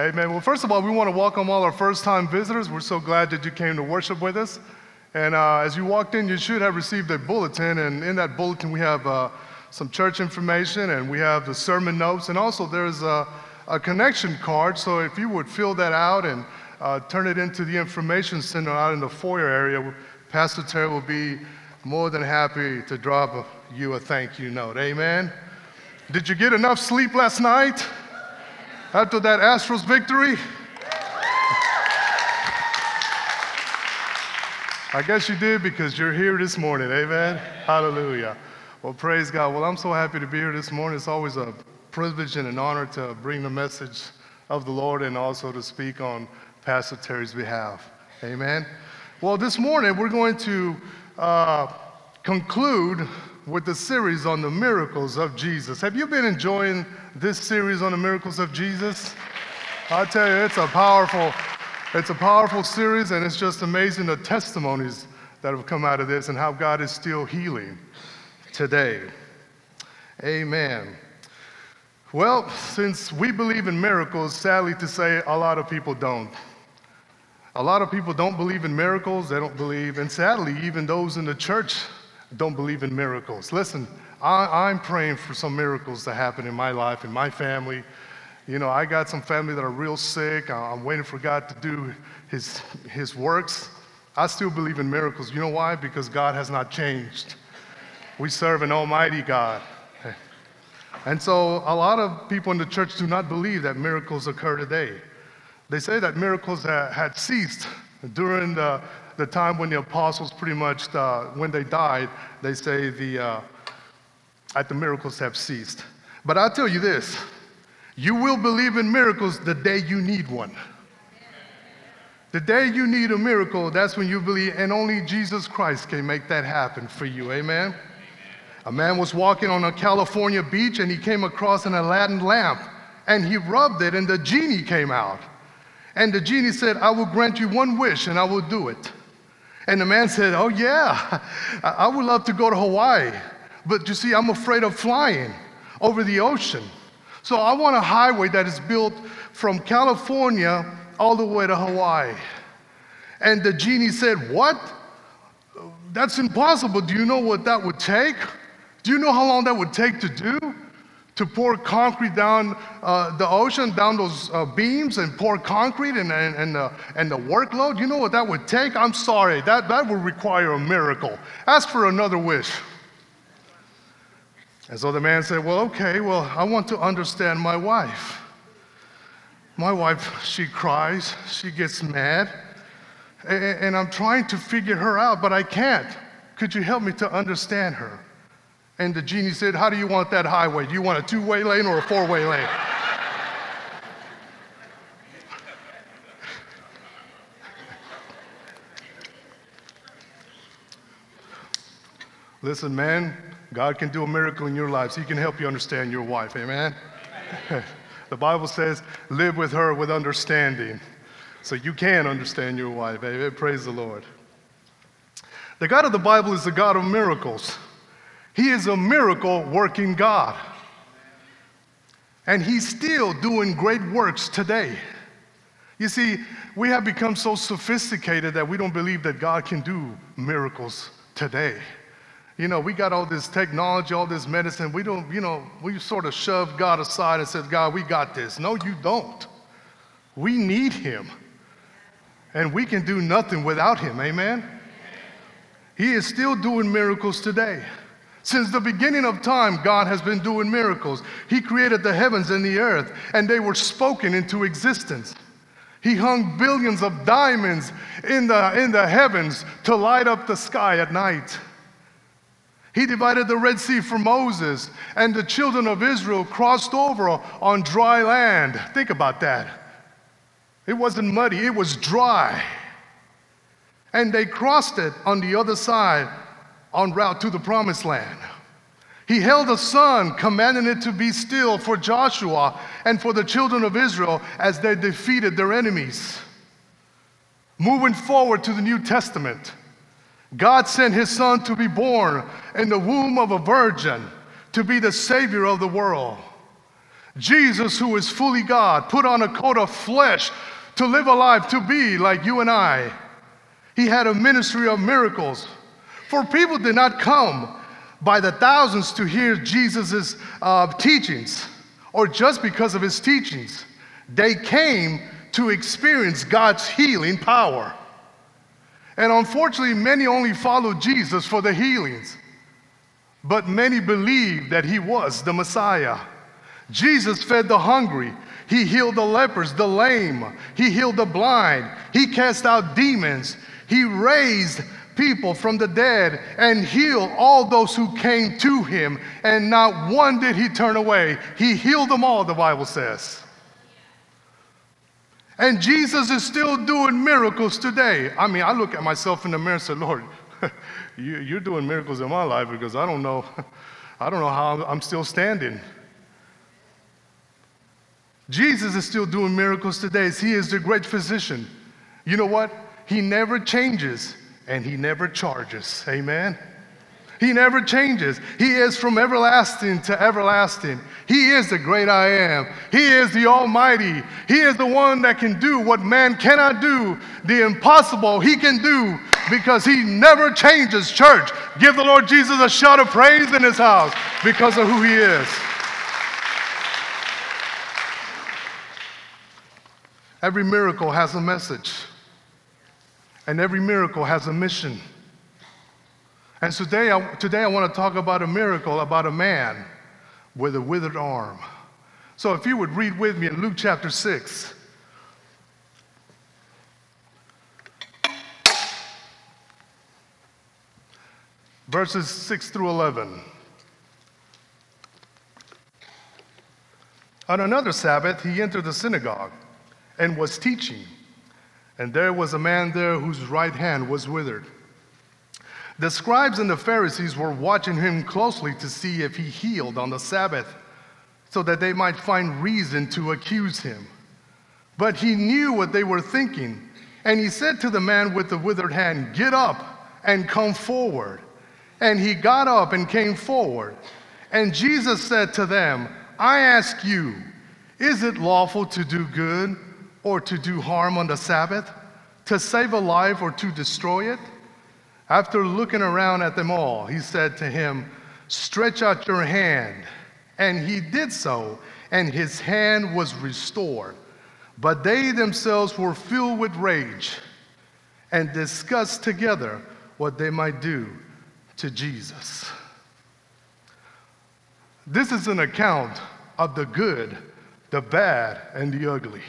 Amen. Well, first of all, we want to welcome all our first time visitors. We're so glad that you came to worship with us. And uh, as you walked in, you should have received a bulletin. And in that bulletin, we have uh, some church information and we have the sermon notes. And also, there's a, a connection card. So if you would fill that out and uh, turn it into the information center out in the foyer area, Pastor Terry will be more than happy to drop you a thank you note. Amen. Did you get enough sleep last night? After that Astros victory? I guess you did because you're here this morning. Amen. Hallelujah. Well, praise God. Well, I'm so happy to be here this morning. It's always a privilege and an honor to bring the message of the Lord and also to speak on Pastor Terry's behalf. Amen. Well, this morning we're going to uh, conclude with the series on the miracles of Jesus. Have you been enjoying this series on the miracles of Jesus? I tell you, it's a powerful, it's a powerful series, and it's just amazing the testimonies that have come out of this and how God is still healing today. Amen. Well, since we believe in miracles, sadly to say, a lot of people don't. A lot of people don't believe in miracles, they don't believe, and sadly, even those in the church don't believe in miracles. Listen, I, am praying for some miracles to happen in my life, in my family. You know, I got some family that are real sick. I'm waiting for God to do his, his works. I still believe in miracles. You know why? Because God has not changed. We serve an almighty God. And so a lot of people in the church do not believe that miracles occur today. They say that miracles had ceased during the the time when the apostles pretty much, uh, when they died, they say the, uh, the miracles have ceased. But I'll tell you this you will believe in miracles the day you need one. The day you need a miracle, that's when you believe, and only Jesus Christ can make that happen for you. Amen? A man was walking on a California beach and he came across an Aladdin lamp and he rubbed it and the genie came out. And the genie said, I will grant you one wish and I will do it. And the man said, Oh, yeah, I would love to go to Hawaii. But you see, I'm afraid of flying over the ocean. So I want a highway that is built from California all the way to Hawaii. And the genie said, What? That's impossible. Do you know what that would take? Do you know how long that would take to do? To pour concrete down uh, the ocean, down those uh, beams, and pour concrete and, and, and, the, and the workload, you know what that would take? I'm sorry, that, that would require a miracle. Ask for another wish. And so the man said, Well, okay, well, I want to understand my wife. My wife, she cries, she gets mad, and, and I'm trying to figure her out, but I can't. Could you help me to understand her? And the genie said, How do you want that highway? Do you want a two way lane or a four way lane? Listen, man, God can do a miracle in your lives. He can help you understand your wife. Amen? the Bible says, live with her with understanding. So you can understand your wife. Amen? Praise the Lord. The God of the Bible is the God of miracles. He is a miracle working God. And He's still doing great works today. You see, we have become so sophisticated that we don't believe that God can do miracles today. You know, we got all this technology, all this medicine. We don't, you know, we sort of shove God aside and said, God, we got this. No, you don't. We need Him. And we can do nothing without Him. Amen? He is still doing miracles today. Since the beginning of time, God has been doing miracles. He created the heavens and the earth, and they were spoken into existence. He hung billions of diamonds in the, in the heavens to light up the sky at night. He divided the Red Sea for Moses, and the children of Israel crossed over on dry land. Think about that. It wasn't muddy, it was dry. And they crossed it on the other side en route to the promised land. He held a sun, commanding it to be still for Joshua and for the children of Israel as they defeated their enemies. Moving forward to the New Testament, God sent his son to be born in the womb of a virgin to be the savior of the world. Jesus, who is fully God, put on a coat of flesh to live a life, to be like you and I. He had a ministry of miracles. For people did not come by the thousands to hear Jesus' uh, teachings or just because of his teachings. They came to experience God's healing power. And unfortunately, many only followed Jesus for the healings, but many believed that he was the Messiah. Jesus fed the hungry. He healed the lepers, the lame. He healed the blind. He cast out demons. He raised people from the dead and heal all those who came to him. And not one did he turn away. He healed them all, the Bible says. And Jesus is still doing miracles today. I mean, I look at myself in the mirror and say, Lord, you're doing miracles in my life because I don't know, I don't know how I'm still standing. Jesus is still doing miracles today. He is the great physician. You know what? He never changes and he never charges. Amen. He never changes. He is from everlasting to everlasting. He is the great I am. He is the Almighty. He is the one that can do what man cannot do. The impossible he can do because he never changes. Church, give the Lord Jesus a shout of praise in his house because of who he is. Every miracle has a message, and every miracle has a mission. And today I, today I want to talk about a miracle about a man with a withered arm. So if you would read with me in Luke chapter 6. Verses 6 through 11. On another Sabbath, he entered the synagogue and was teaching. And there was a man there whose right hand was withered. The scribes and the Pharisees were watching him closely to see if he healed on the Sabbath, so that they might find reason to accuse him. But he knew what they were thinking, and he said to the man with the withered hand, Get up and come forward. And he got up and came forward. And Jesus said to them, I ask you, is it lawful to do good or to do harm on the Sabbath, to save a life or to destroy it? After looking around at them all, he said to him, Stretch out your hand. And he did so, and his hand was restored. But they themselves were filled with rage and discussed together what they might do to Jesus. This is an account of the good, the bad, and the ugly.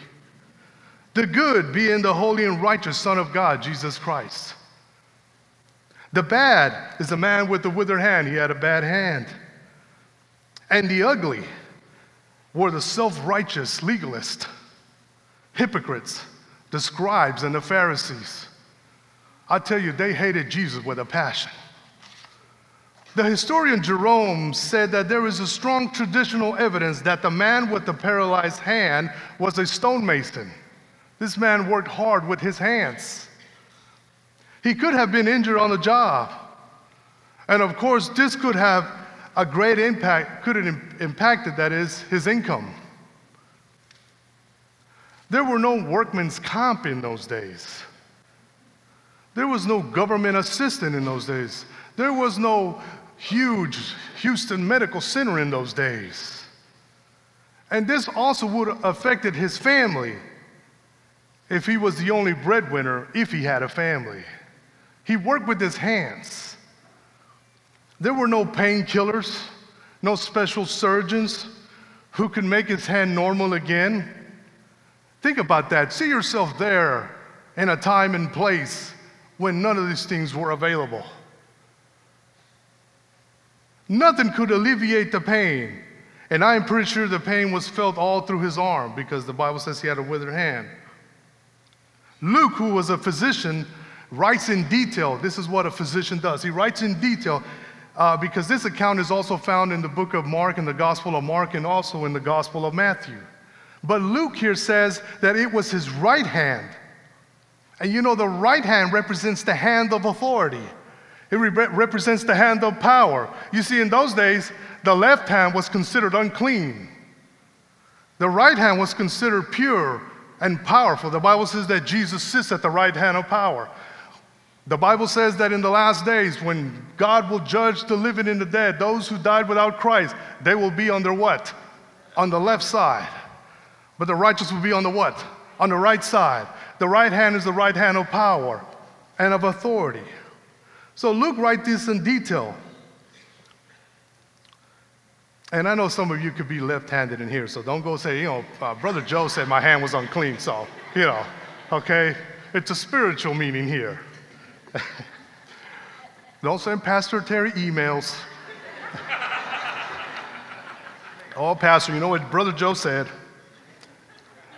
The good being the holy and righteous Son of God, Jesus Christ. The bad is the man with the withered hand. He had a bad hand. And the ugly were the self righteous legalists, hypocrites, the scribes, and the Pharisees. I tell you, they hated Jesus with a passion. The historian Jerome said that there is a strong traditional evidence that the man with the paralyzed hand was a stonemason. This man worked hard with his hands. He could have been injured on the job. And of course, this could have a great impact, could have impacted, that is, his income. There were no workman's comp in those days. There was no government assistance in those days. There was no huge Houston Medical Center in those days. And this also would have affected his family if he was the only breadwinner, if he had a family. He worked with his hands. There were no painkillers, no special surgeons who could make his hand normal again. Think about that. See yourself there in a time and place when none of these things were available. Nothing could alleviate the pain. And I'm pretty sure the pain was felt all through his arm because the Bible says he had a withered hand. Luke, who was a physician, writes in detail. This is what a physician does. He writes in detail uh, because this account is also found in the book of Mark, in the Gospel of Mark, and also in the Gospel of Matthew. But Luke here says that it was his right hand. And you know, the right hand represents the hand of authority, it re- represents the hand of power. You see, in those days, the left hand was considered unclean. The right hand was considered pure and powerful. The Bible says that Jesus sits at the right hand of power. The Bible says that in the last days, when God will judge the living and the dead, those who died without Christ, they will be on their what? On the left side. But the righteous will be on the what? On the right side. The right hand is the right hand of power and of authority. So Luke writes this in detail. And I know some of you could be left handed in here, so don't go say, you know, uh, Brother Joe said my hand was unclean, so, you know, okay? It's a spiritual meaning here. don't send Pastor Terry emails. oh, Pastor, you know what Brother Joe said?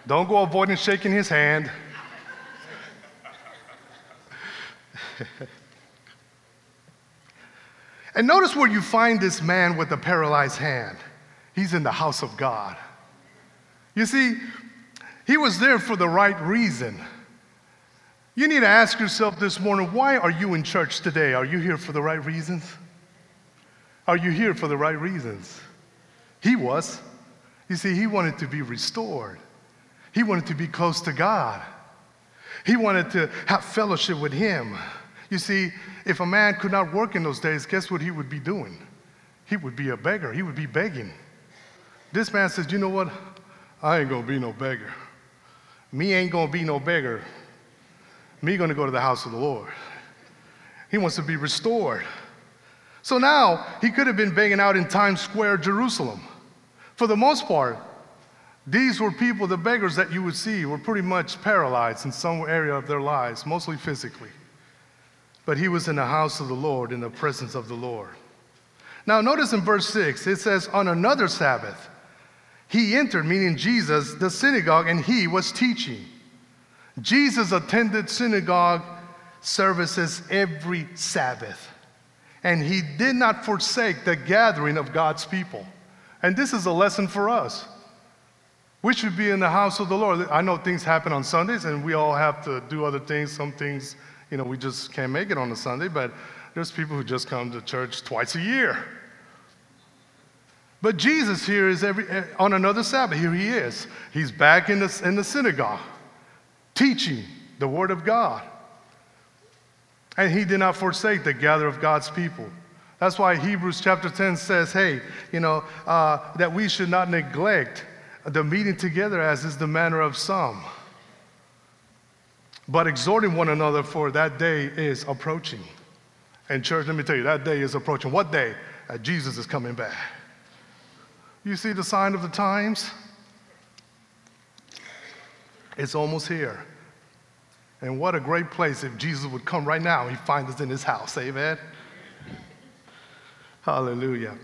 Don't go avoiding shaking his hand. And notice where you find this man with the paralyzed hand. He's in the house of God. You see, he was there for the right reason. You need to ask yourself this morning why are you in church today? Are you here for the right reasons? Are you here for the right reasons? He was. You see, he wanted to be restored, he wanted to be close to God, he wanted to have fellowship with Him. You see, if a man could not work in those days, guess what he would be doing? He would be a beggar. He would be begging. This man says, You know what? I ain't gonna be no beggar. Me ain't gonna be no beggar. Me gonna go to the house of the Lord. He wants to be restored. So now he could have been begging out in Times Square, Jerusalem. For the most part, these were people, the beggars that you would see, were pretty much paralyzed in some area of their lives, mostly physically but he was in the house of the Lord, in the presence of the Lord. Now, notice in verse 6, it says, On another Sabbath, he entered, meaning Jesus, the synagogue, and he was teaching. Jesus attended synagogue services every Sabbath, and he did not forsake the gathering of God's people. And this is a lesson for us. We should be in the house of the Lord. I know things happen on Sundays, and we all have to do other things. Some things you know, we just can't make it on a Sunday, but there's people who just come to church twice a year. But Jesus here is every, eh, on another Sabbath. Here he is. He's back in the, in the synagogue teaching the Word of God. And he did not forsake the gather of God's people. That's why Hebrews chapter 10 says, hey, you know, uh, that we should not neglect the meeting together as is the manner of some but exhorting one another for that day is approaching. And, church, let me tell you, that day is approaching. What day? Uh, Jesus is coming back. You see the sign of the times? It's almost here. And what a great place if Jesus would come right now and find us in his house. Amen. Hallelujah.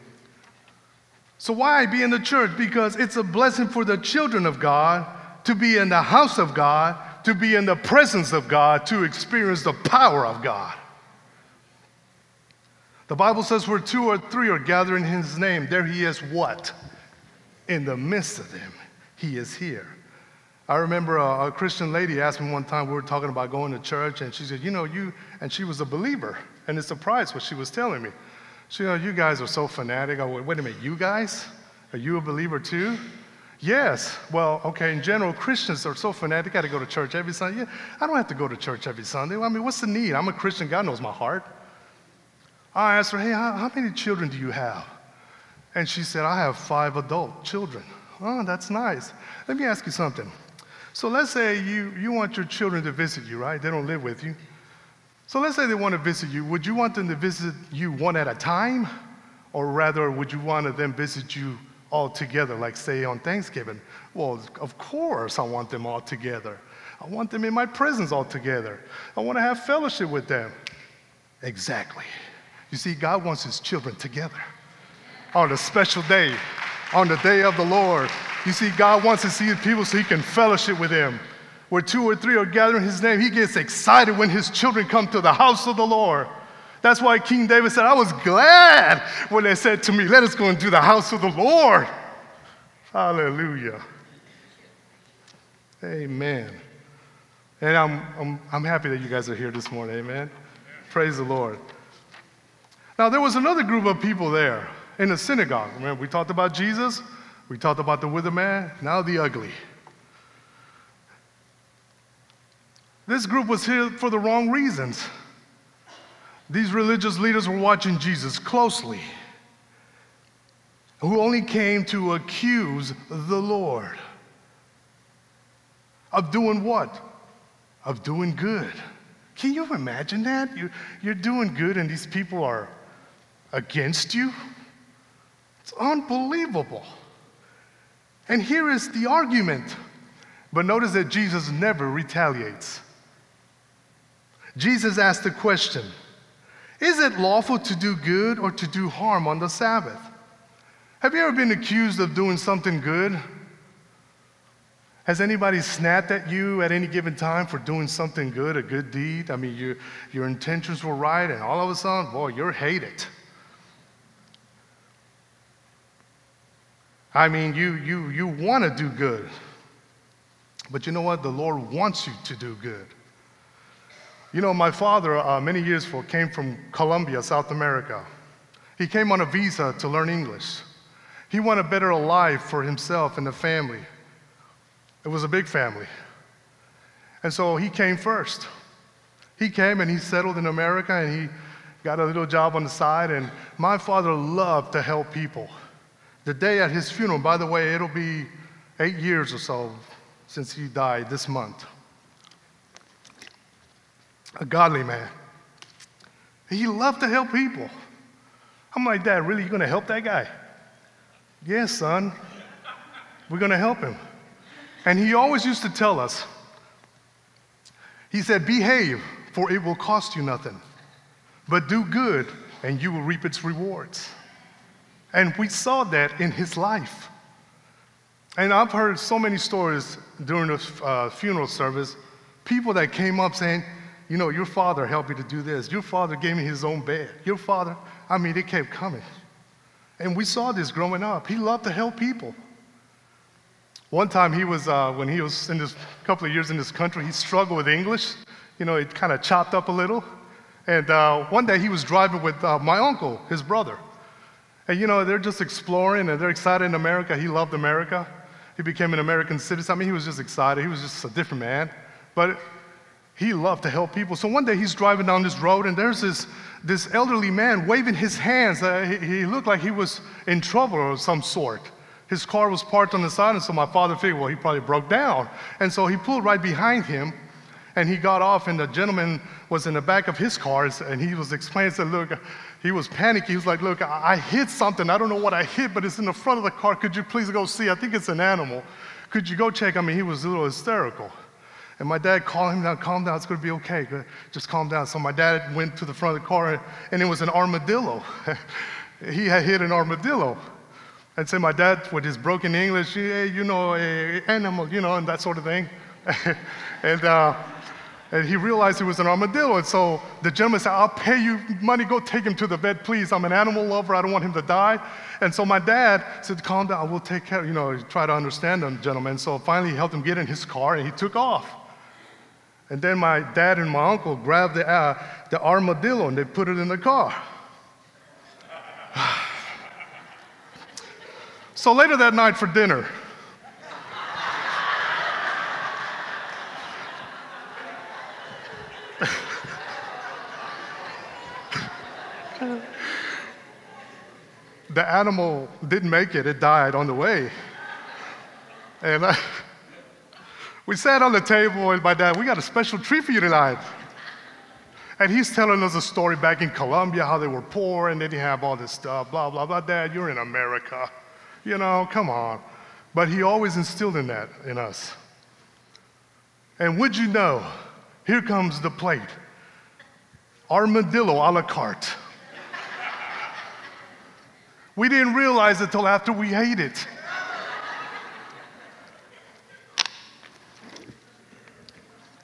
So why be in the church? Because it's a blessing for the children of God to be in the house of God to be in the presence of God, to experience the power of God. The Bible says, where two or three are gathering in his name, there he is what? In the midst of them, he is here. I remember a, a, Christian lady asked me one time, we were talking about going to church, and she said, You know, you, and she was a believer, and it surprised what she was telling me. She said, You guys are so fanatic. I went, Wait a minute, you guys? Are you a believer too? Yes. Well, okay, in general, Christians are so fanatic, got to go to church every Sunday. Yeah, I don't have to go to church every Sunday. I mean, what's the need? I'm a Christian. God knows my heart. I asked her, hey, how, how many children do you have? And she said, I have five adult children. Oh, that's nice. Let me ask you something. So let's say you, you want your children to visit you, right? They don't live with you. So let's say they want to visit you. Would you want them to visit you one at a time? Or rather, would you want them to visit you all together, like say on Thanksgiving. Well, of course, I want them all together. I want them in my presence all together. I want to have fellowship with them. Exactly. You see, God wants his children together on a special day, on the day of the Lord. You see, God wants to see his people so he can fellowship with him. Where two or three are gathering his name, he gets excited when his children come to the house of the Lord. That's why King David said, I was glad when they said to me, Let us go into the house of the Lord. Hallelujah. Amen. And I'm, I'm, I'm happy that you guys are here this morning. Amen. Amen. Praise the Lord. Now, there was another group of people there in the synagogue. Remember, we talked about Jesus? We talked about the withered man, now the ugly. This group was here for the wrong reasons. These religious leaders were watching Jesus closely, who only came to accuse the Lord of doing what? Of doing good. Can you imagine that? You're, you're doing good and these people are against you? It's unbelievable. And here is the argument. But notice that Jesus never retaliates. Jesus asked the question Is it lawful to do good or to do harm on the Sabbath? Have you ever been accused of doing something good? Has anybody snapped at you at any given time for doing something good, a good deed? I mean, you, your intentions were right, and all of a sudden, boy, you're hated. I mean, you, you, you want to do good. But you know what? The Lord wants you to do good. You know, my father, uh, many years ago, came from Colombia, South America. He came on a visa to learn English. He wanted a better life for himself and the family. It was a big family. And so he came first. He came and he settled in America and he got a little job on the side. And my father loved to help people. The day at his funeral, by the way, it'll be eight years or so since he died this month. A godly man. He loved to help people. I'm like, Dad, really, you're gonna help that guy? Yes, son. We're gonna help him. And he always used to tell us, he said, behave, for it will cost you nothing. But do good, and you will reap its rewards. And we saw that in his life. And I've heard so many stories during the uh, funeral service, people that came up saying, you know, your father helped me to do this. Your father gave me his own bed. Your father, I mean, it kept coming. And we saw this growing up. He loved to help people. One time he was, uh, when he was in this couple of years in this country, he struggled with English. You know, it kind of chopped up a little. And uh, one day he was driving with uh, my uncle, his brother. And you know, they're just exploring and they're excited in America. He loved America. He became an American citizen. I mean, he was just excited. He was just a different man. But he loved to help people. So one day he's driving down this road and there's this, this elderly man waving his hands. Uh, he, he looked like he was in trouble of some sort. His car was parked on the side, and so my father figured, well, he probably broke down. And so he pulled right behind him and he got off, and the gentleman was in the back of his car, and he was explaining, said, look, he was panicky. He was like, look, I hit something. I don't know what I hit, but it's in the front of the car. Could you please go see? I think it's an animal. Could you go check? I mean, he was a little hysterical. And my dad called him down, calm down, it's gonna be okay, just calm down. So my dad went to the front of the car, and it was an armadillo. he had hit an armadillo. And so my dad, with his broken English, hey, you know, a animal, you know, and that sort of thing. and, uh, and he realized it was an armadillo. And so the gentleman said, I'll pay you money, go take him to the vet, please. I'm an animal lover, I don't want him to die. And so my dad said, Calm down, we'll take care, you know, try to understand the gentlemen. So finally he helped him get in his car and he took off. And then my dad and my uncle grabbed the, uh, the armadillo and they put it in the car. so later that night for dinner, the animal didn't make it, it died on the way. And I, we sat on the table, and my dad, we got a special treat for you tonight. And he's telling us a story back in Colombia, how they were poor and they didn't have all this stuff, blah, blah, blah. Dad, you're in America. You know, come on. But he always instilled in that in us. And would you know, here comes the plate armadillo a la carte. We didn't realize it till after we ate it.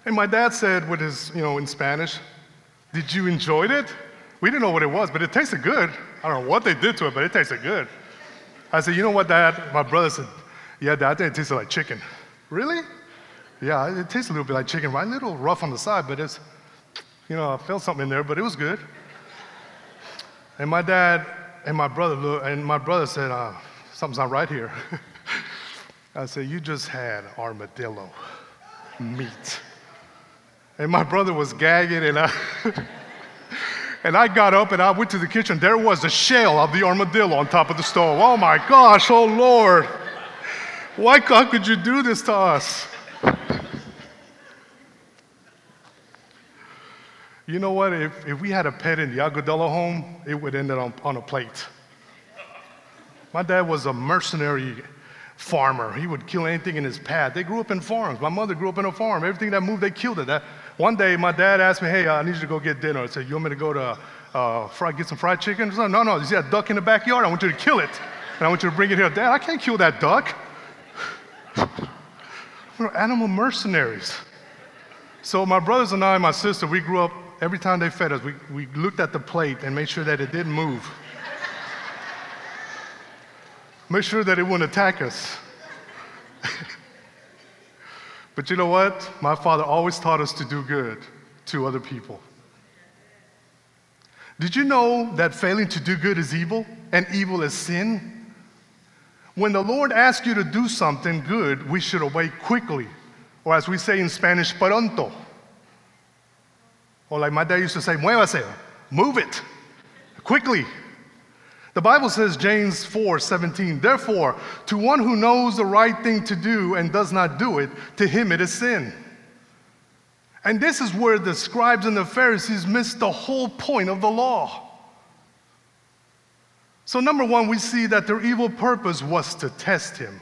And my dad said, with his, you know, in Spanish, Did you enjoy it? We didn't know what it was, but it tasted good. I don't know what they did to it, but it tasted good. I said, You know what, Dad? My brother said, Yeah, Dad, it tasted like chicken. Really? Yeah, it tastes a little bit like chicken, right? A little rough on the side, but it's, you know, I felt something in there, but it was good. And my dad and my brother and my brother said, uh, something's not right here. I said, You just had armadillo meat. And my brother was gagging, and I, and I got up and I went to the kitchen. There was a shell of the armadillo on top of the stove. Oh my gosh, oh Lord. Why could you do this to us? You know what? If, if we had a pet in the Agudelo home, it would end up on, on a plate. My dad was a mercenary farmer. He would kill anything in his path. They grew up in farms. My mother grew up in a farm. Everything that moved, they killed it. That, one day, my dad asked me, "Hey, I need you to go get dinner." I said, "You want me to go to uh, fry, get some fried chicken?" Said, no, no. You see that duck in the backyard? I want you to kill it, and I want you to bring it here. Dad, I can't kill that duck. We're animal mercenaries. So my brothers and I, and my sister, we grew up. Every time they fed us, we, we looked at the plate and made sure that it didn't move. Make sure that it wouldn't attack us. but you know what? My father always taught us to do good to other people. Did you know that failing to do good is evil and evil is sin? When the Lord asks you to do something good, we should obey quickly, or as we say in Spanish, pronto. Or like my dad used to say, muévase, move it quickly. The Bible says, James 4 17, therefore, to one who knows the right thing to do and does not do it, to him it is sin. And this is where the scribes and the Pharisees missed the whole point of the law. So, number one, we see that their evil purpose was to test him.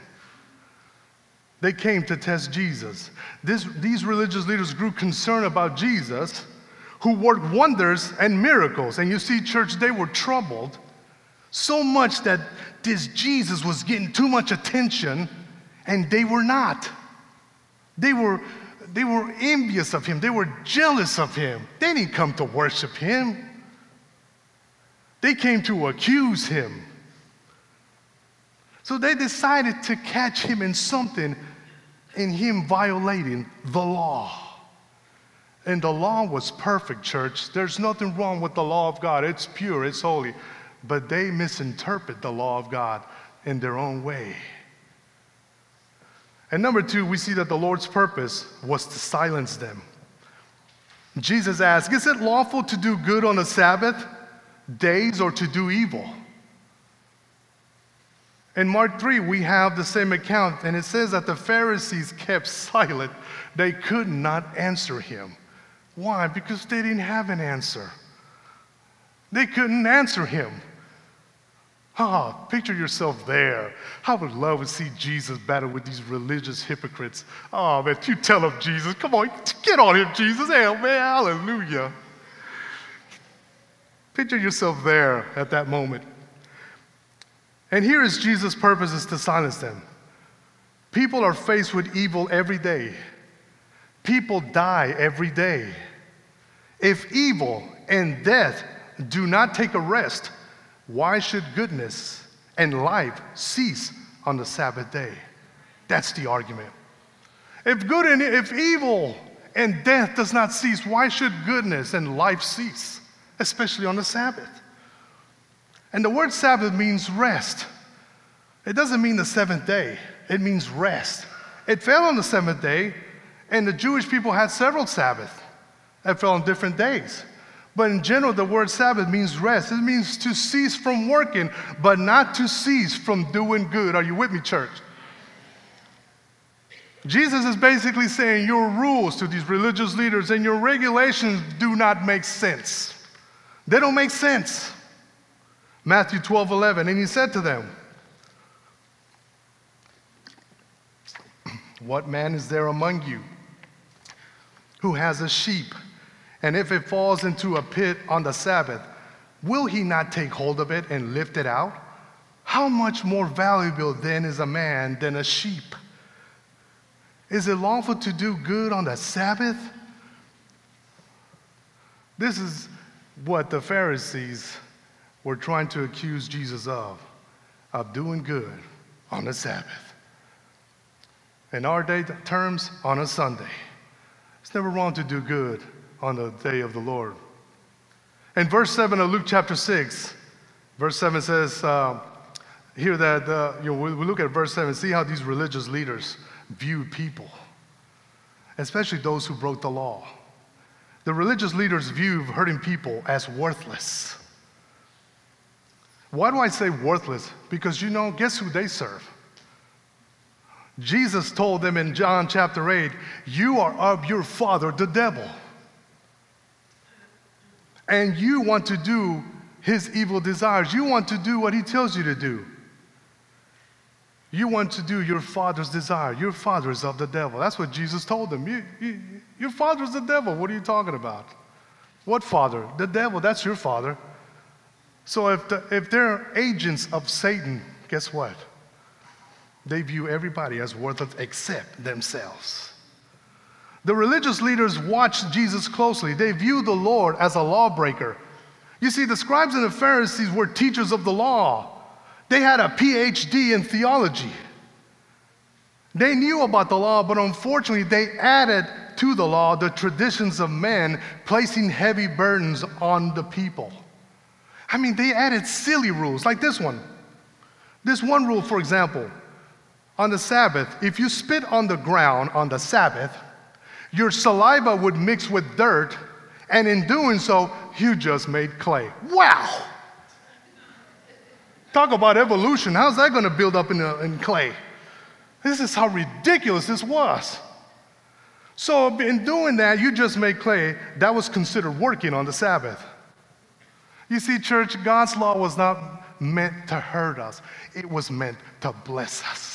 They came to test Jesus. This, these religious leaders grew concerned about Jesus, who worked wonders and miracles. And you see, church, they were troubled so much that this Jesus was getting too much attention, and they were not. They were, they were envious of him, they were jealous of him. They didn't come to worship him, they came to accuse him. So they decided to catch him in something in him violating the law. And the law was perfect, church. There's nothing wrong with the law of God. It's pure, it's holy but they misinterpret the law of God in their own way. And number two, we see that the Lord's purpose was to silence them. Jesus asked, Is it lawful to do good on the Sabbath days or to do evil? In Mark 3, we have the same account, and it says that the Pharisees kept silent. They could not answer him. Why? Because they didn't have an answer. They couldn't answer him. Ah, picture yourself there. I would love to see Jesus battle with these religious hypocrites. Oh, man, you tell them, Jesus. Come on, get on him, Jesus. Man, hallelujah. Picture yourself there at that moment. And here is Jesus' purpose is to silence them. People are faced with evil every day. People die every day. If evil and death do not take a rest, why should goodness and life cease on the Sabbath day? That's the argument. If good and if evil and death does not cease, why should goodness and life cease, especially on the Sabbath? And the word Sabbath means rest. It doesn't mean the seventh day, it means rest. It fell on the seventh day, and the Jewish people had several Sabbaths that fell on different days. But in general, the word Sabbath means rest. It means to cease from working, but not to cease from doing good. Are you with me, church? Jesus is basically saying your rules to these religious leaders and your regulations do not make sense. They don't make sense. Matthew 12, 11. And he said to them, What man is there among you who has a sheep? And if it falls into a pit on the Sabbath, will he not take hold of it and lift it out? How much more valuable then is a man than a sheep? Is it lawful to do good on the Sabbath? This is what the Pharisees were trying to accuse Jesus of, of doing good on the Sabbath. In our day terms, on a Sunday. It's never wrong to do good on the day of the Lord. In verse 7 of Luke chapter 6, verse 7 says, uh, Here that, uh, you know, we, look at verse 7, see how these religious leaders viewed people, especially those who broke the law. The religious leaders viewed hurting people as worthless. Why do I say worthless? Because you know, guess who they serve? Jesus told them in John chapter 8, You are of your father, the devil. And you want to do his evil desires. You want to do what he tells you to do. You want to do your father's desire. Your father is of the devil. That's what Jesus told them. You, you, your father is the devil. What are you talking about? What father? The devil. That's your father. So if, the, if they're agents of Satan, guess what? They view everybody as worthless except themselves. The religious leaders watched Jesus closely. They viewed the Lord as a lawbreaker. You see, the scribes and the Pharisees were teachers of the law. They had a PhD in theology. They knew about the law, but unfortunately, they added to the law the traditions of men, placing heavy burdens on the people. I mean, they added silly rules like this one. This one rule, for example, on the Sabbath, if you spit on the ground on the Sabbath, your saliva would mix with dirt, and in doing so, you just made clay. Wow! Talk about evolution. How's that going to build up in, uh, in clay? This is how ridiculous this was. So, in doing that, you just made clay. That was considered working on the Sabbath. You see, church, God's law was not meant to hurt us, it was meant to bless us.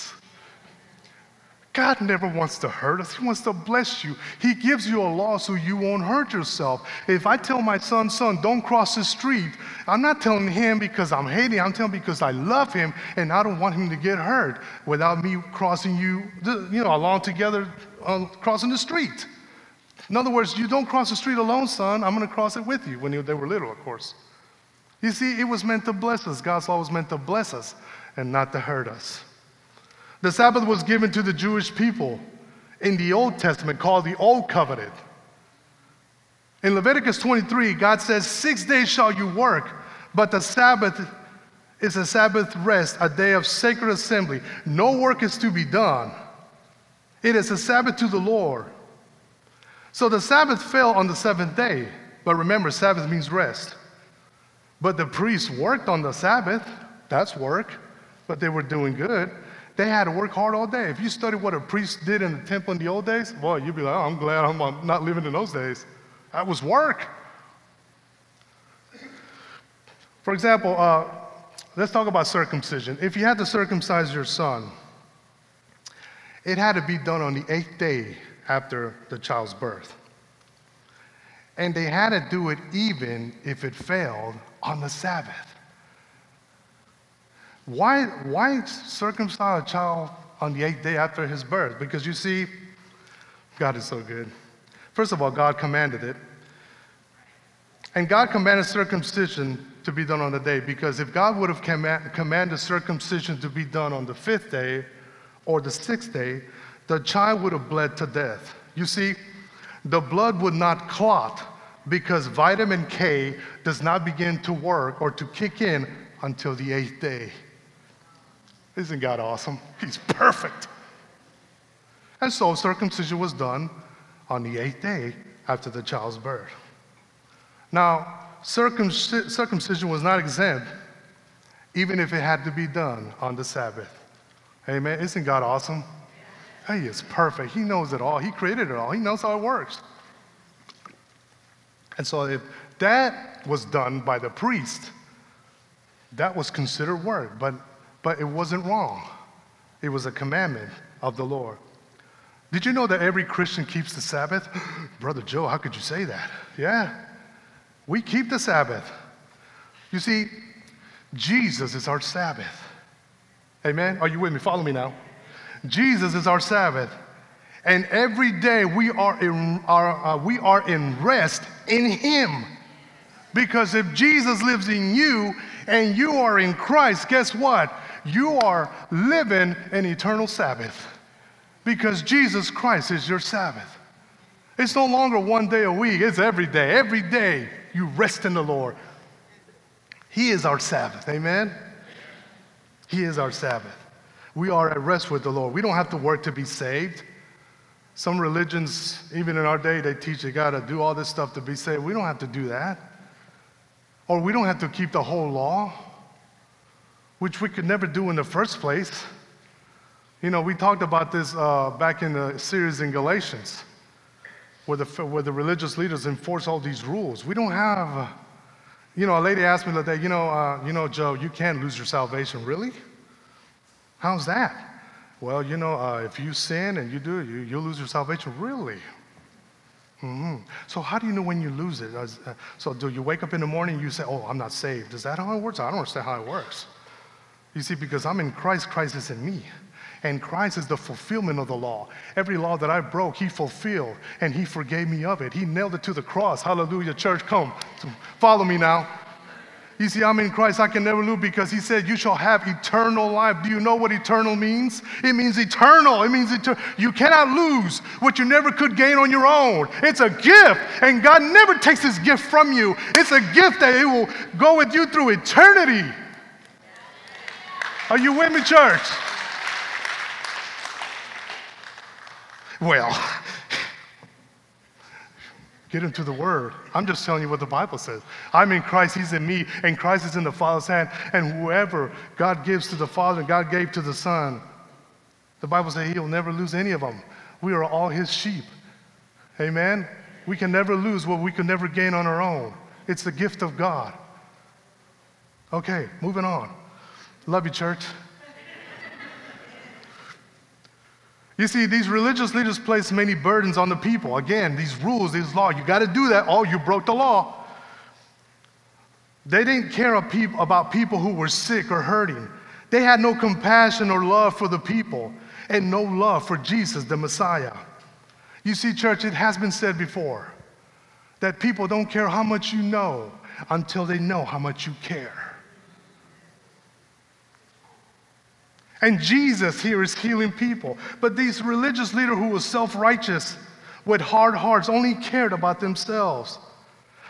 God never wants to hurt us. He wants to bless you. He gives you a law so you won't hurt yourself. If I tell my son, son, don't cross the street, I'm not telling him because I'm hating. I'm telling because I love him and I don't want him to get hurt without me crossing you, you know, along together, um, crossing the street. In other words, you don't cross the street alone, son. I'm going to cross it with you when they were little, of course. You see, it was meant to bless us. God's law was meant to bless us and not to hurt us. The Sabbath was given to the Jewish people in the Old Testament called the Old Covenant. In Leviticus 23, God says, Six days shall you work, but the Sabbath is a Sabbath rest, a day of sacred assembly. No work is to be done. It is a Sabbath to the Lord. So the Sabbath fell on the seventh day. But remember, Sabbath means rest. But the priests worked on the Sabbath. That's work. But they were doing good. They had to work hard all day. If you study what a priest did in the temple in the old days, boy, you'd be like, oh, I'm glad I'm not living in those days. That was work. For example, uh, let's talk about circumcision. If you had to circumcise your son, it had to be done on the eighth day after the child's birth. And they had to do it even if it failed on the Sabbath. Why, why circumcise a child on the eighth day after his birth? Because you see, God is so good. First of all, God commanded it. And God commanded circumcision to be done on the day because if God would have command, commanded circumcision to be done on the fifth day or the sixth day, the child would have bled to death. You see, the blood would not clot because vitamin K does not begin to work or to kick in until the eighth day. Isn't God awesome? He's perfect. And so circumcision was done on the eighth day after the child's birth. Now, circumcision was not exempt, even if it had to be done on the Sabbath. Amen. Isn't God awesome? He is perfect. He knows it all. He created it all. He knows how it works. And so, if that was done by the priest, that was considered work. But but it wasn't wrong. It was a commandment of the Lord. Did you know that every Christian keeps the Sabbath? Brother Joe, how could you say that? Yeah, we keep the Sabbath. You see, Jesus is our Sabbath. Amen? Are you with me? Follow me now. Jesus is our Sabbath. And every day we are in, uh, we are in rest in Him. Because if Jesus lives in you and you are in Christ, guess what? You are living an eternal Sabbath because Jesus Christ is your Sabbath. It's no longer one day a week, it's every day. Every day you rest in the Lord. He is our Sabbath. Amen? He is our Sabbath. We are at rest with the Lord. We don't have to work to be saved. Some religions, even in our day, they teach you got to do all this stuff to be saved. We don't have to do that. Or we don't have to keep the whole law, which we could never do in the first place. You know, we talked about this uh, back in the series in Galatians, where the, where the religious leaders enforce all these rules. We don't have, uh, you know, a lady asked me the other day, you know, uh, you know, Joe, you can't lose your salvation. Really? How's that? Well, you know, uh, if you sin and you do you, you'll lose your salvation. Really? Mm-hmm. So how do you know when you lose it? Uh, so do you wake up in the morning and you say, oh, I'm not saved? Is that how it works? I don't understand how it works. You see, because I'm in Christ, Christ is in me. And Christ is the fulfillment of the law. Every law that I broke, He fulfilled, and He forgave me of it. He nailed it to the cross. Hallelujah. Church, come. Follow me now. You see, I'm in Christ, I can never lose because he said, You shall have eternal life. Do you know what eternal means? It means eternal. It means. You cannot lose what you never could gain on your own. It's a gift, and God never takes his gift from you. It's a gift that it will go with you through eternity. Are you with me, church? Well, Get into the Word. I'm just telling you what the Bible says. I'm in Christ, He's in me, and Christ is in the Father's hand. And whoever God gives to the Father and God gave to the Son, the Bible says He'll never lose any of them. We are all His sheep. Amen? We can never lose what we can never gain on our own. It's the gift of God. Okay, moving on. Love you, church. You see, these religious leaders place many burdens on the people. Again, these rules, these laws, you got to do that. Oh, you broke the law. They didn't care about people who were sick or hurting. They had no compassion or love for the people and no love for Jesus, the Messiah. You see, church, it has been said before that people don't care how much you know until they know how much you care. And Jesus here is healing people. But these religious leaders who were self righteous with hard hearts only cared about themselves.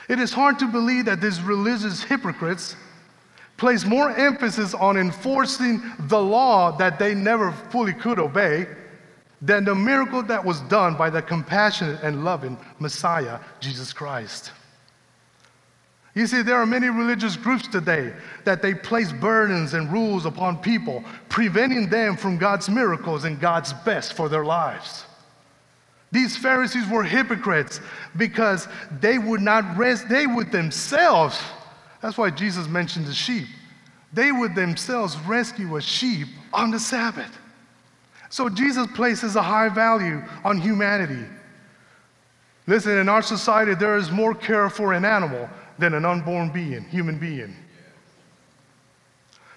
It is hard to believe that these religious hypocrites place more emphasis on enforcing the law that they never fully could obey than the miracle that was done by the compassionate and loving Messiah, Jesus Christ. You see, there are many religious groups today that they place burdens and rules upon people, preventing them from God's miracles and God's best for their lives. These Pharisees were hypocrites because they would not rest, they would themselves, that's why Jesus mentioned the sheep, they would themselves rescue a sheep on the Sabbath. So Jesus places a high value on humanity. Listen, in our society, there is more care for an animal than an unborn being, human being.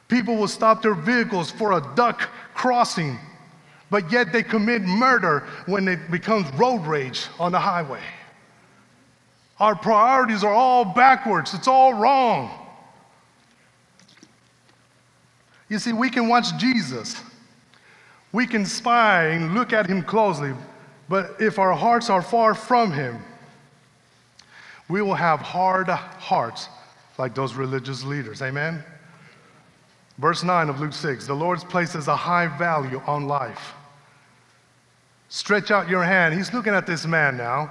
People will stop their vehicles for a duck crossing, but yet they commit murder when it becomes road rage on the highway. Our priorities are all backwards, it's all wrong. You see, we can watch Jesus, we can spy and look at him closely, but if our hearts are far from him, we will have hard hearts like those religious leaders. Amen? Verse 9 of Luke 6 The Lord places a high value on life. Stretch out your hand. He's looking at this man now.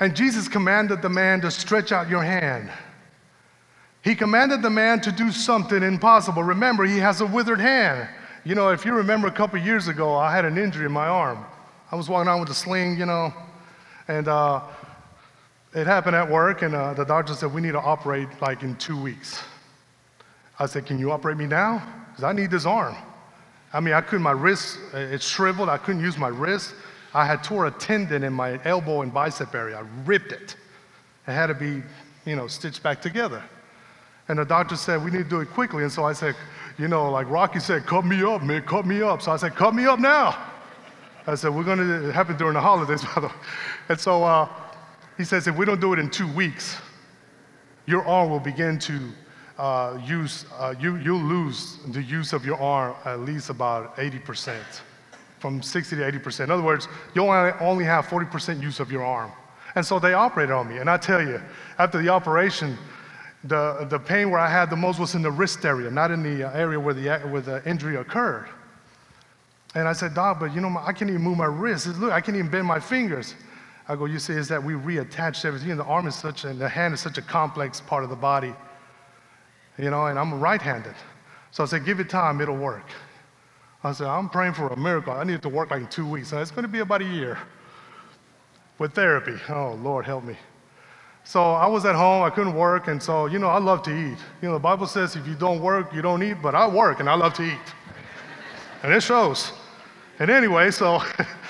And Jesus commanded the man to stretch out your hand. He commanded the man to do something impossible. Remember, he has a withered hand. You know, if you remember a couple years ago, I had an injury in my arm. I was walking around with a sling, you know, and uh, it happened at work, and uh, the doctor said, We need to operate like in two weeks. I said, Can you operate me now? Because I need this arm. I mean, I couldn't, my wrist, it shriveled. I couldn't use my wrist. I had tore a tendon in my elbow and bicep area. I ripped it. It had to be, you know, stitched back together. And the doctor said, We need to do it quickly. And so I said, You know, like Rocky said, cut me up, man, cut me up. So I said, Cut me up now. I said, We're going to, it happened during the holidays, by the way. And so, uh, he says, if we don't do it in two weeks, your arm will begin to uh, use, uh, you, you'll lose the use of your arm at least about 80%, from 60 to 80%. In other words, you'll only have 40% use of your arm. And so they operated on me. And I tell you, after the operation, the, the pain where I had the most was in the wrist area, not in the uh, area where the, where the injury occurred. And I said, Doc, but you know, I can't even move my wrist. Look, I can't even bend my fingers. I go, you see, is that we reattach everything. the arm is such, and the hand is such a complex part of the body. You know, and I'm right-handed. So I said, give it time, it'll work. I said, I'm praying for a miracle. I need it to work like in two weeks. So it's going to be about a year with therapy. Oh, Lord, help me. So I was at home, I couldn't work, and so, you know, I love to eat. You know, the Bible says if you don't work, you don't eat, but I work and I love to eat. and it shows. And anyway, so,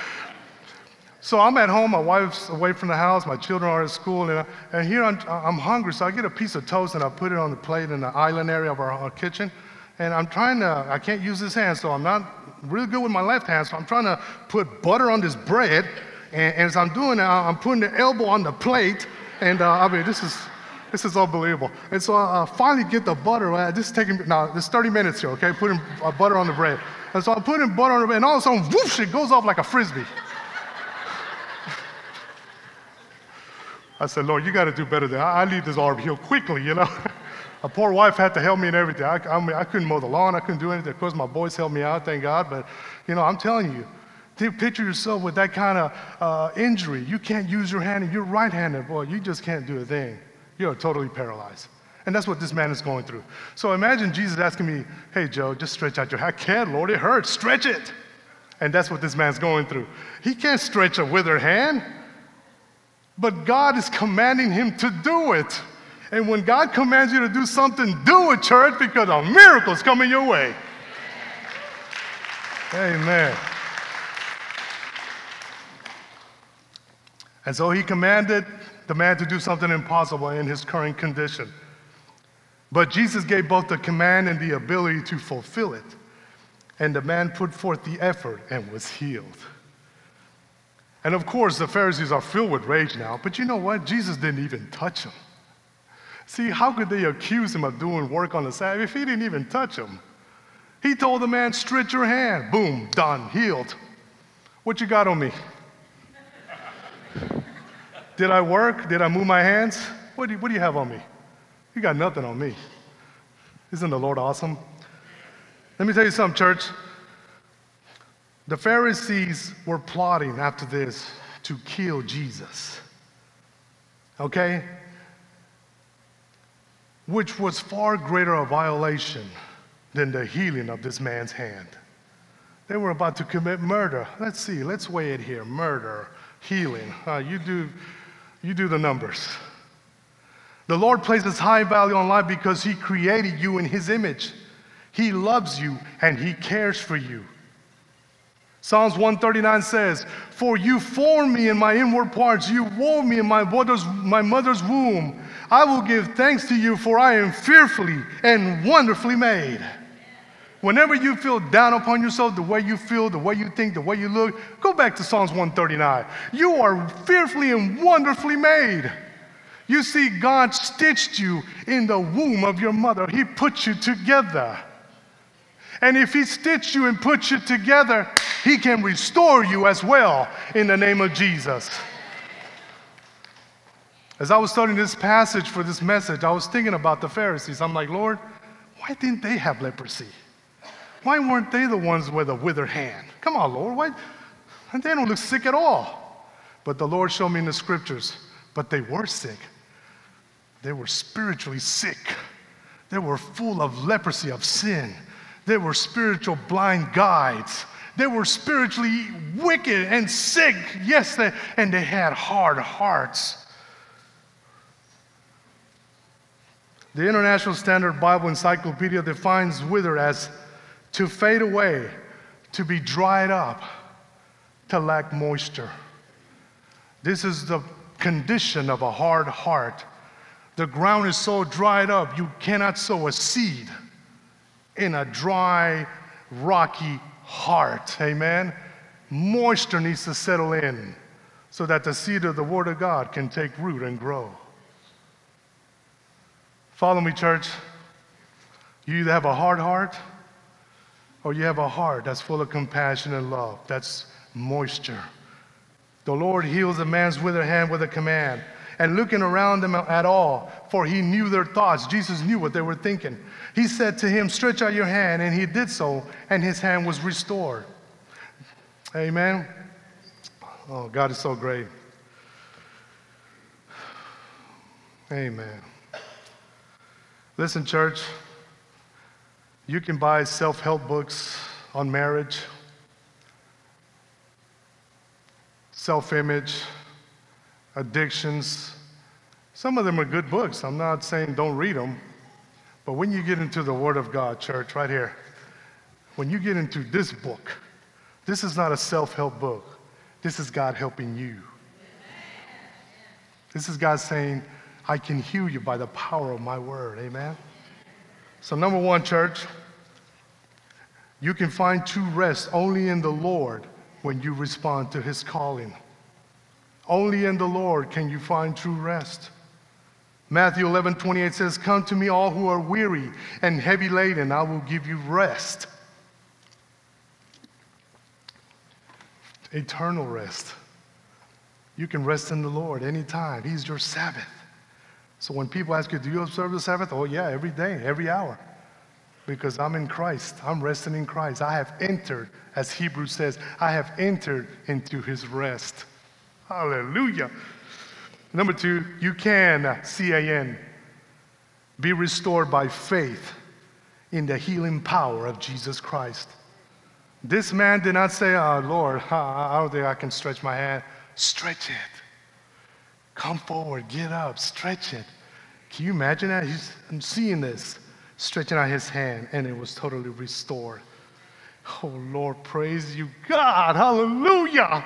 so I'm at home, my wife's away from the house, my children are at school, and, and here I'm, I'm hungry, so I get a piece of toast and I put it on the plate in the island area of our, our kitchen. And I'm trying to, I can't use this hand, so I'm not really good with my left hand, so I'm trying to put butter on this bread. And, and as I'm doing it, I'm putting the elbow on the plate and uh, I mean, this is, this is unbelievable. And so I uh, finally get the butter. Uh, this is taking, now, this 30 minutes here, okay, putting uh, butter on the bread. And so I'm putting butter on the bread, and all of a sudden, whoosh, it goes off like a frisbee. I said, Lord, you got to do better than I, I leave this arm here quickly, you know. A poor wife had to help me and everything. I, I, mean, I couldn't mow the lawn. I couldn't do anything. Of course, my boys helped me out, thank God. But, you know, I'm telling you, Picture yourself with that kind of uh, injury. You can't use your hand and you're right handed. Boy, you just can't do a thing. You're totally paralyzed. And that's what this man is going through. So imagine Jesus asking me, Hey, Joe, just stretch out your hand. I can't, Lord, it hurts. Stretch it. And that's what this man's going through. He can't stretch a withered hand, but God is commanding him to do it. And when God commands you to do something, do it, church, because a miracle is coming your way. Amen. And so he commanded the man to do something impossible in his current condition. But Jesus gave both the command and the ability to fulfill it. And the man put forth the effort and was healed. And of course, the Pharisees are filled with rage now, but you know what? Jesus didn't even touch them. See, how could they accuse him of doing work on the Sabbath if he didn't even touch them? He told the man, stretch your hand. Boom, done, healed. What you got on me? Did I work? Did I move my hands? What do, you, what do you have on me? You got nothing on me. Isn't the Lord awesome? Let me tell you something, church. The Pharisees were plotting after this to kill Jesus. Okay? Which was far greater a violation than the healing of this man's hand. They were about to commit murder. Let's see, let's weigh it here murder, healing. Uh, you, do, you do the numbers. The Lord places high value on life because He created you in His image. He loves you and He cares for you. Psalms 139 says, For you formed me in my inward parts, you wove me in my mother's, my mother's womb. I will give thanks to you, for I am fearfully and wonderfully made. Whenever you feel down upon yourself, the way you feel, the way you think, the way you look, go back to Psalms 139. You are fearfully and wonderfully made. You see, God stitched you in the womb of your mother, He put you together. And if He stitched you and put you together, He can restore you as well in the name of Jesus. As I was studying this passage for this message, I was thinking about the Pharisees. I'm like, Lord, why didn't they have leprosy? Why weren't they the ones with a withered hand? Come on, Lord. Why? They don't look sick at all. But the Lord showed me in the scriptures, but they were sick. They were spiritually sick. They were full of leprosy of sin. They were spiritual blind guides. They were spiritually wicked and sick. Yes, they, and they had hard hearts. The International Standard Bible Encyclopedia defines wither as to fade away, to be dried up, to lack moisture. This is the condition of a hard heart. The ground is so dried up, you cannot sow a seed in a dry, rocky heart. Amen? Moisture needs to settle in so that the seed of the Word of God can take root and grow. Follow me, church. You either have a hard heart or you have a heart that's full of compassion and love. That's moisture. The Lord heals a man's withered hand with a command. And looking around them at all, for he knew their thoughts. Jesus knew what they were thinking. He said to him, Stretch out your hand, and he did so, and his hand was restored. Amen. Oh, God is so great. Amen. Listen, church, you can buy self help books on marriage, self image, addictions. Some of them are good books. I'm not saying don't read them. But when you get into the Word of God, church, right here, when you get into this book, this is not a self help book. This is God helping you. This is God saying, I can heal you by the power of my word. Amen. So, number one, church, you can find true rest only in the Lord when you respond to his calling. Only in the Lord can you find true rest. Matthew 11, 28 says, Come to me, all who are weary and heavy laden, I will give you rest. Eternal rest. You can rest in the Lord anytime. He's your Sabbath. So when people ask you, Do you observe the Sabbath? Oh, yeah, every day, every hour. Because I'm in Christ. I'm resting in Christ. I have entered, as Hebrews says, I have entered into his rest. Hallelujah. Number two, you can, C A N, be restored by faith in the healing power of Jesus Christ. This man did not say, Oh, Lord, I don't think I can stretch my hand. Stretch it. Come forward, get up, stretch it. Can you imagine that? He's, I'm seeing this, stretching out his hand, and it was totally restored. Oh, Lord, praise you, God. Hallelujah.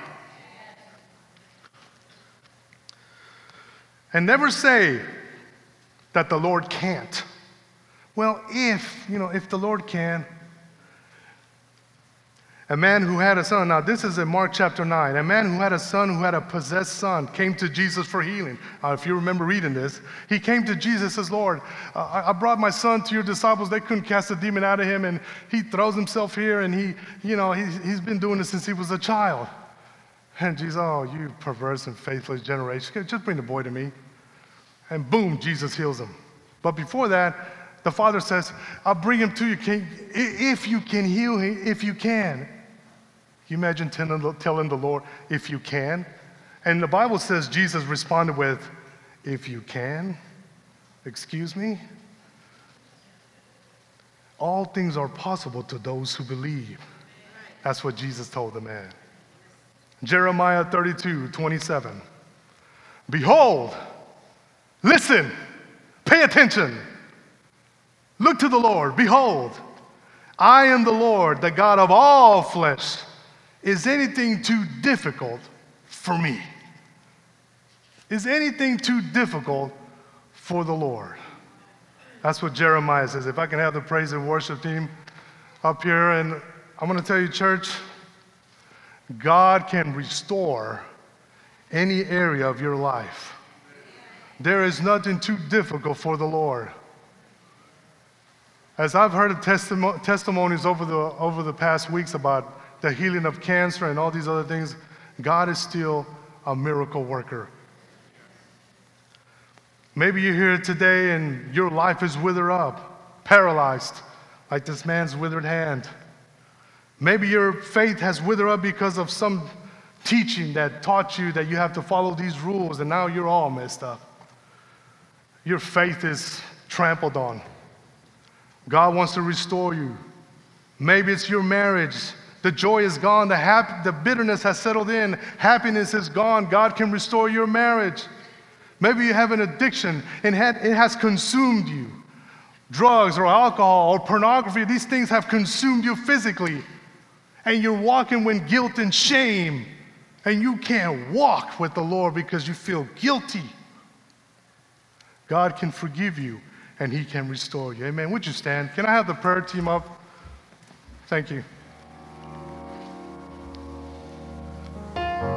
And never say that the Lord can't. Well, if, you know, if the Lord can, a man who had a son, now this is in Mark chapter 9. A man who had a son who had a possessed son came to Jesus for healing. Uh, if you remember reading this, he came to Jesus says, Lord, uh, I, brought my son to your disciples. They couldn't cast a demon out of him, and he throws himself here, and he, you know, he, he's been doing this since he was a child. And Jesus, oh, you perverse and faithless generation, just bring the boy to me. And boom, Jesus heals him. But before that, the father says, I'll bring him to you if you can heal him, if you can you imagine telling the Lord, if you can? And the Bible says Jesus responded with, if you can? Excuse me? All things are possible to those who believe. That's what Jesus told the man. Jeremiah 32, 27. Behold, listen, pay attention. Look to the Lord. Behold, I am the Lord, the God of all flesh. Is anything too difficult for me? Is anything too difficult for the Lord? That's what Jeremiah says. If I can have the praise and worship team up here, and I'm going to tell you, church, God can restore any area of your life. There is nothing too difficult for the Lord. As I've heard testimo- testimonies over the, over the past weeks about the healing of cancer and all these other things, God is still a miracle worker. Maybe you're here today and your life is withered up, paralyzed, like this man's withered hand. Maybe your faith has withered up because of some teaching that taught you that you have to follow these rules, and now you're all messed up. Your faith is trampled on. God wants to restore you. Maybe it's your marriage the joy is gone. The, hap- the bitterness has settled in. Happiness is gone. God can restore your marriage. Maybe you have an addiction and it has consumed you. Drugs or alcohol or pornography, these things have consumed you physically. And you're walking with guilt and shame. And you can't walk with the Lord because you feel guilty. God can forgive you and He can restore you. Amen. Would you stand? Can I have the prayer team up? Thank you. At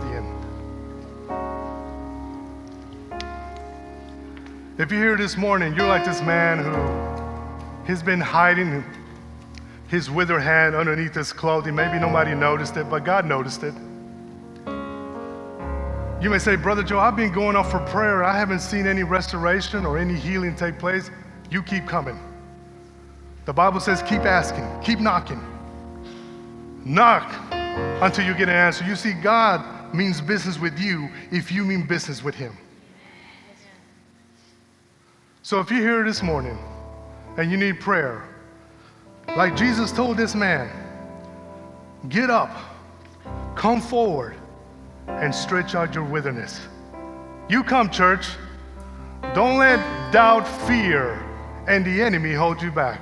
the end. If you're here this morning, you're like this man who has been hiding his withered hand underneath his clothing. Maybe nobody noticed it, but God noticed it. You may say, Brother Joe, I've been going up for prayer. I haven't seen any restoration or any healing take place. You keep coming. The Bible says, keep asking, keep knocking. Knock until you get an answer. You see, God means business with you if you mean business with Him. So if you're here this morning and you need prayer, like Jesus told this man, get up, come forward, and stretch out your wilderness. You come, church. Don't let doubt, fear, and the enemy hold you back.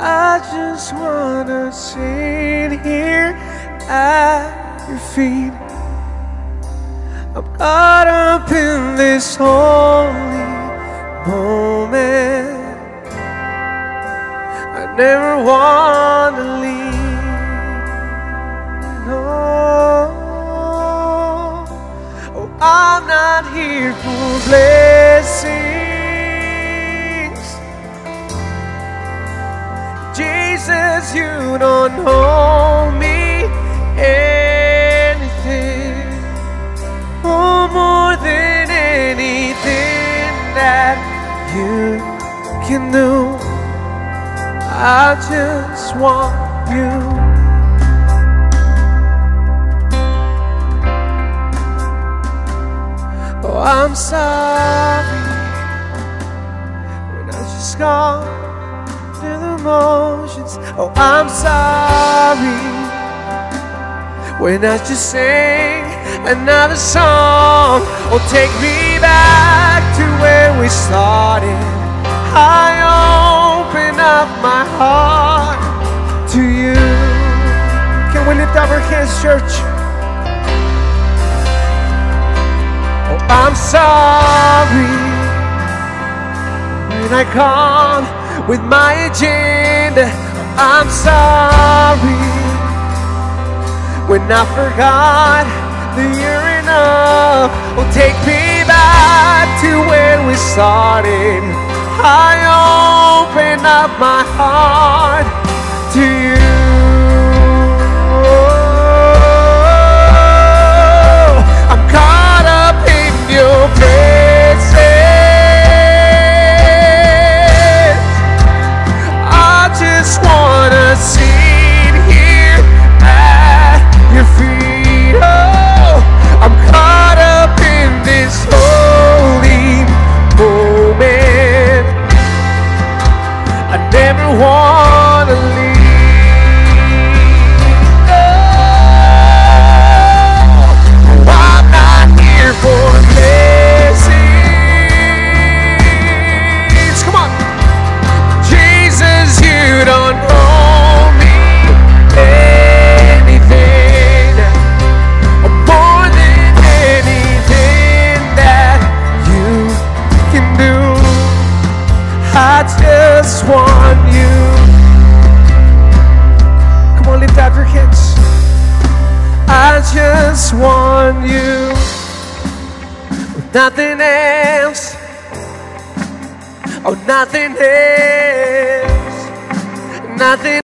Just wanna sit here at your feet. I'm caught up in this holy moment. I never wanna leave. No, oh, I'm not here for blessings. Jesus, you don't owe me anything. Oh, more than anything that you can do. I just want you. Oh, I'm sorry when I just gone through the motions. Oh, I'm sorry when I just sang another song. Oh, take me back to where we started. I open up my heart to you. Can we lift up our hands, church? Oh, I'm sorry when I come with my agenda. I'm sorry when I forgot that you're enough. Oh, take me back to where we started. I open up my heart to you. Just want you. Nothing else. Oh, nothing else. Nothing